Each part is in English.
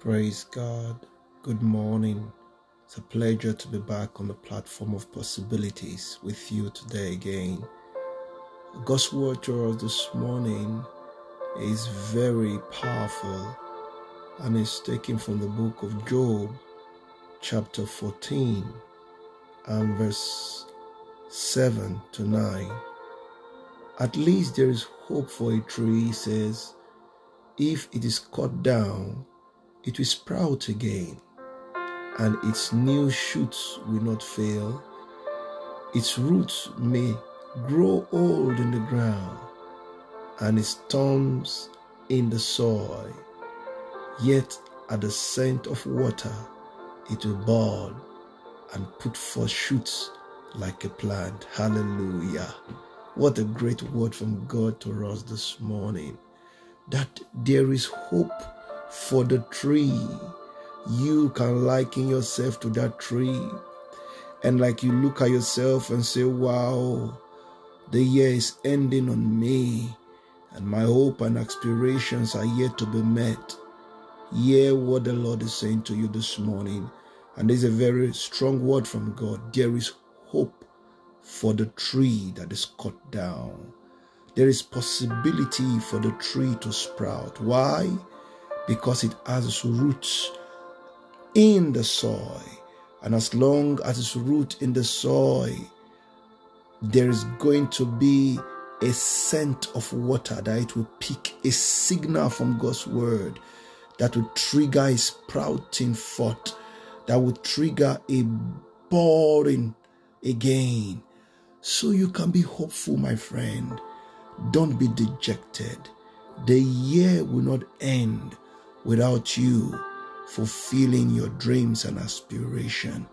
Praise God. Good morning. It's a pleasure to be back on the platform of possibilities with you today again. God's word to this morning is very powerful and is taken from the book of Job, chapter 14, and verse 7 to 9. At least there is hope for a tree, he says. If it is cut down, it will sprout again, and its new shoots will not fail. Its roots may grow old in the ground, and its thorns in the soil. Yet at the scent of water, it will bud and put forth shoots like a plant. Hallelujah. What a great word from God to us this morning. That there is hope for the tree. You can liken yourself to that tree. And like you look at yourself and say, wow, the year is ending on me, and my hope and aspirations are yet to be met. Hear what the Lord is saying to you this morning. And there's a very strong word from God. There is hope for the tree that is cut down. There is possibility for the tree to sprout. Why? Because it has its roots in the soil. And as long as its root in the soil, there is going to be a scent of water that it will pick, a signal from God's word that will trigger a sprouting forth, that will trigger a boring again. So you can be hopeful, my friend. Don't be dejected. The year will not end without you fulfilling your dreams and aspiration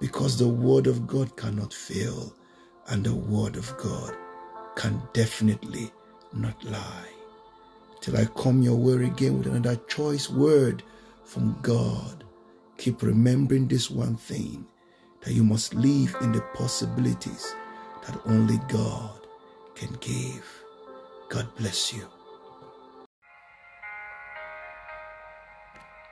because the word of God cannot fail and the word of God can definitely not lie. Till I come your way again with another choice word from God, keep remembering this one thing that you must live in the possibilities that only God can give. God bless you.